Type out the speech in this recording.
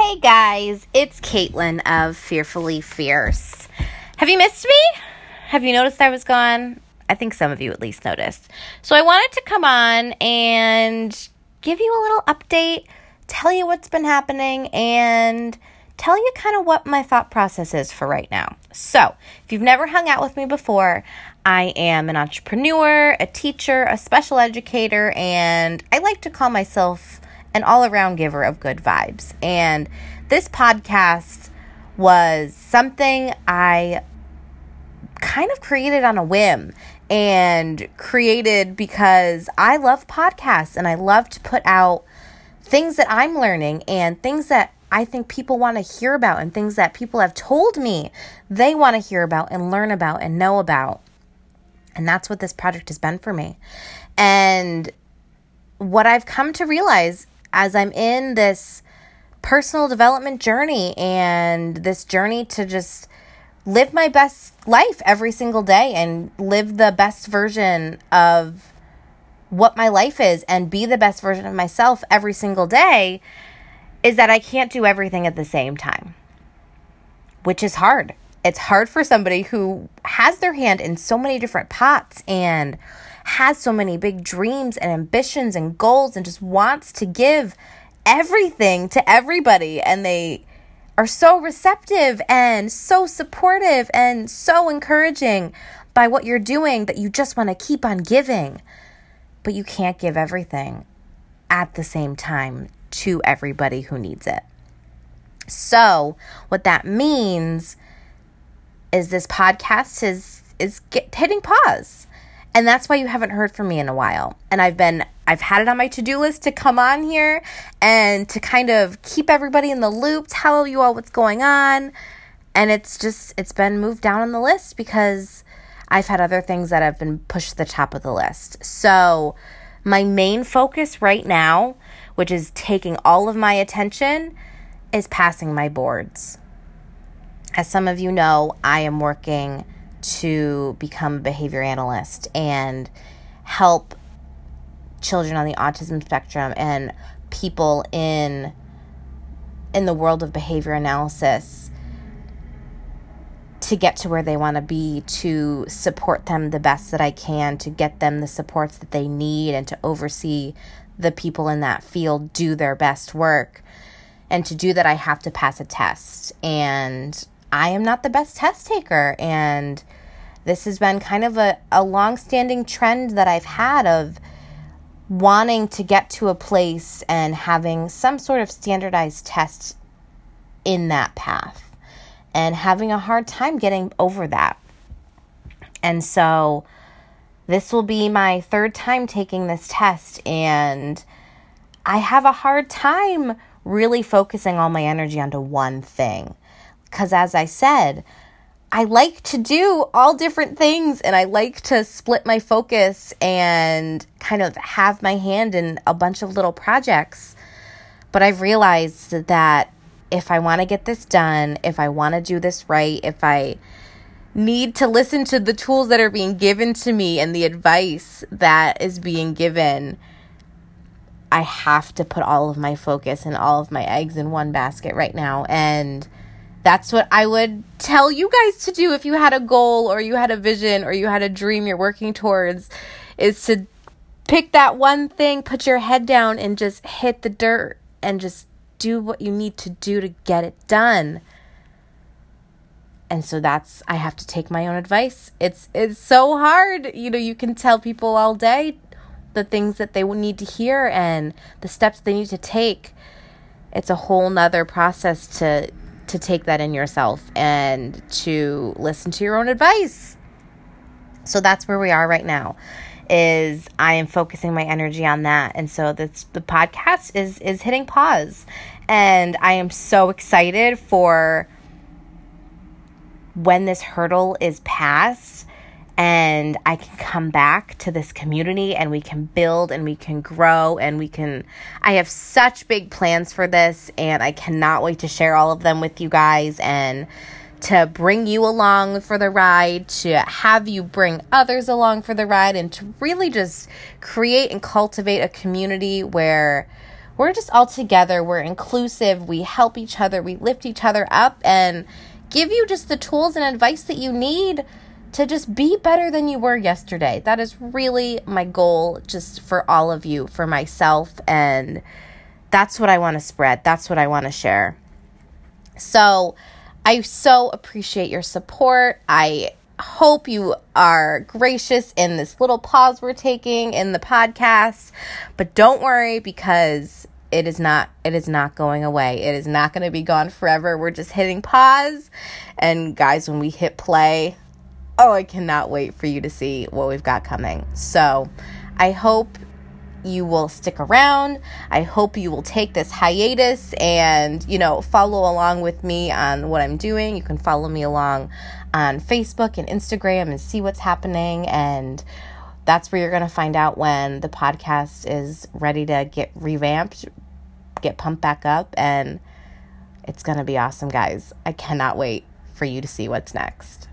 Hey guys, it's Caitlin of Fearfully Fierce. Have you missed me? Have you noticed I was gone? I think some of you at least noticed. So I wanted to come on and give you a little update, tell you what's been happening, and tell you kind of what my thought process is for right now. So, if you've never hung out with me before, I am an entrepreneur, a teacher, a special educator, and I like to call myself an all around giver of good vibes. And this podcast was something I kind of created on a whim and created because I love podcasts and I love to put out things that I'm learning and things that I think people want to hear about and things that people have told me they want to hear about and learn about and know about. And that's what this project has been for me. And what I've come to realize as I'm in this personal development journey and this journey to just live my best life every single day and live the best version of what my life is and be the best version of myself every single day is that I can't do everything at the same time, which is hard. It's hard for somebody who has their hand in so many different pots and has so many big dreams and ambitions and goals and just wants to give everything to everybody and they are so receptive and so supportive and so encouraging by what you're doing that you just want to keep on giving. But you can't give everything at the same time to everybody who needs it. So, what that means is this podcast is is get, hitting pause. And that's why you haven't heard from me in a while. And I've been I've had it on my to-do list to come on here and to kind of keep everybody in the loop, tell you all what's going on. And it's just it's been moved down on the list because I've had other things that have been pushed to the top of the list. So, my main focus right now, which is taking all of my attention, is passing my boards. As some of you know, I am working to become a behavior analyst and help children on the autism spectrum and people in in the world of behavior analysis to get to where they want to be to support them the best that I can to get them the supports that they need and to oversee the people in that field do their best work. And to do that I have to pass a test. And I am not the best test taker. And this has been kind of a, a long standing trend that I've had of wanting to get to a place and having some sort of standardized test in that path and having a hard time getting over that. And so this will be my third time taking this test, and I have a hard time really focusing all my energy onto one thing. Because as I said, I like to do all different things and I like to split my focus and kind of have my hand in a bunch of little projects. But I've realized that if I want to get this done, if I want to do this right, if I need to listen to the tools that are being given to me and the advice that is being given, I have to put all of my focus and all of my eggs in one basket right now. And that's what I would tell you guys to do if you had a goal or you had a vision or you had a dream you're working towards is to pick that one thing, put your head down and just hit the dirt and just do what you need to do to get it done. And so that's I have to take my own advice. It's it's so hard. You know, you can tell people all day the things that they need to hear and the steps they need to take. It's a whole nother process to to take that in yourself and to listen to your own advice. So that's where we are right now is I am focusing my energy on that. And so that's the podcast is is hitting pause. And I am so excited for when this hurdle is passed and I can come back to this community and we can build and we can grow and we can. I have such big plans for this and I cannot wait to share all of them with you guys and to bring you along for the ride, to have you bring others along for the ride, and to really just create and cultivate a community where we're just all together. We're inclusive. We help each other. We lift each other up and give you just the tools and advice that you need to just be better than you were yesterday. That is really my goal, just for all of you, for myself. And that's what I want to spread. That's what I want to share. So I so appreciate your support. I hope you are gracious in this little pause we're taking in the podcast. But don't worry because it is not it is not going away. It is not going to be gone forever. We're just hitting pause. And guys, when we hit play, oh, I cannot wait for you to see what we've got coming. So, I hope you will stick around. I hope you will take this hiatus and, you know, follow along with me on what I'm doing. You can follow me along on Facebook and Instagram and see what's happening. And that's where you're going to find out when the podcast is ready to get revamped, get pumped back up. And it's going to be awesome, guys. I cannot wait for you to see what's next.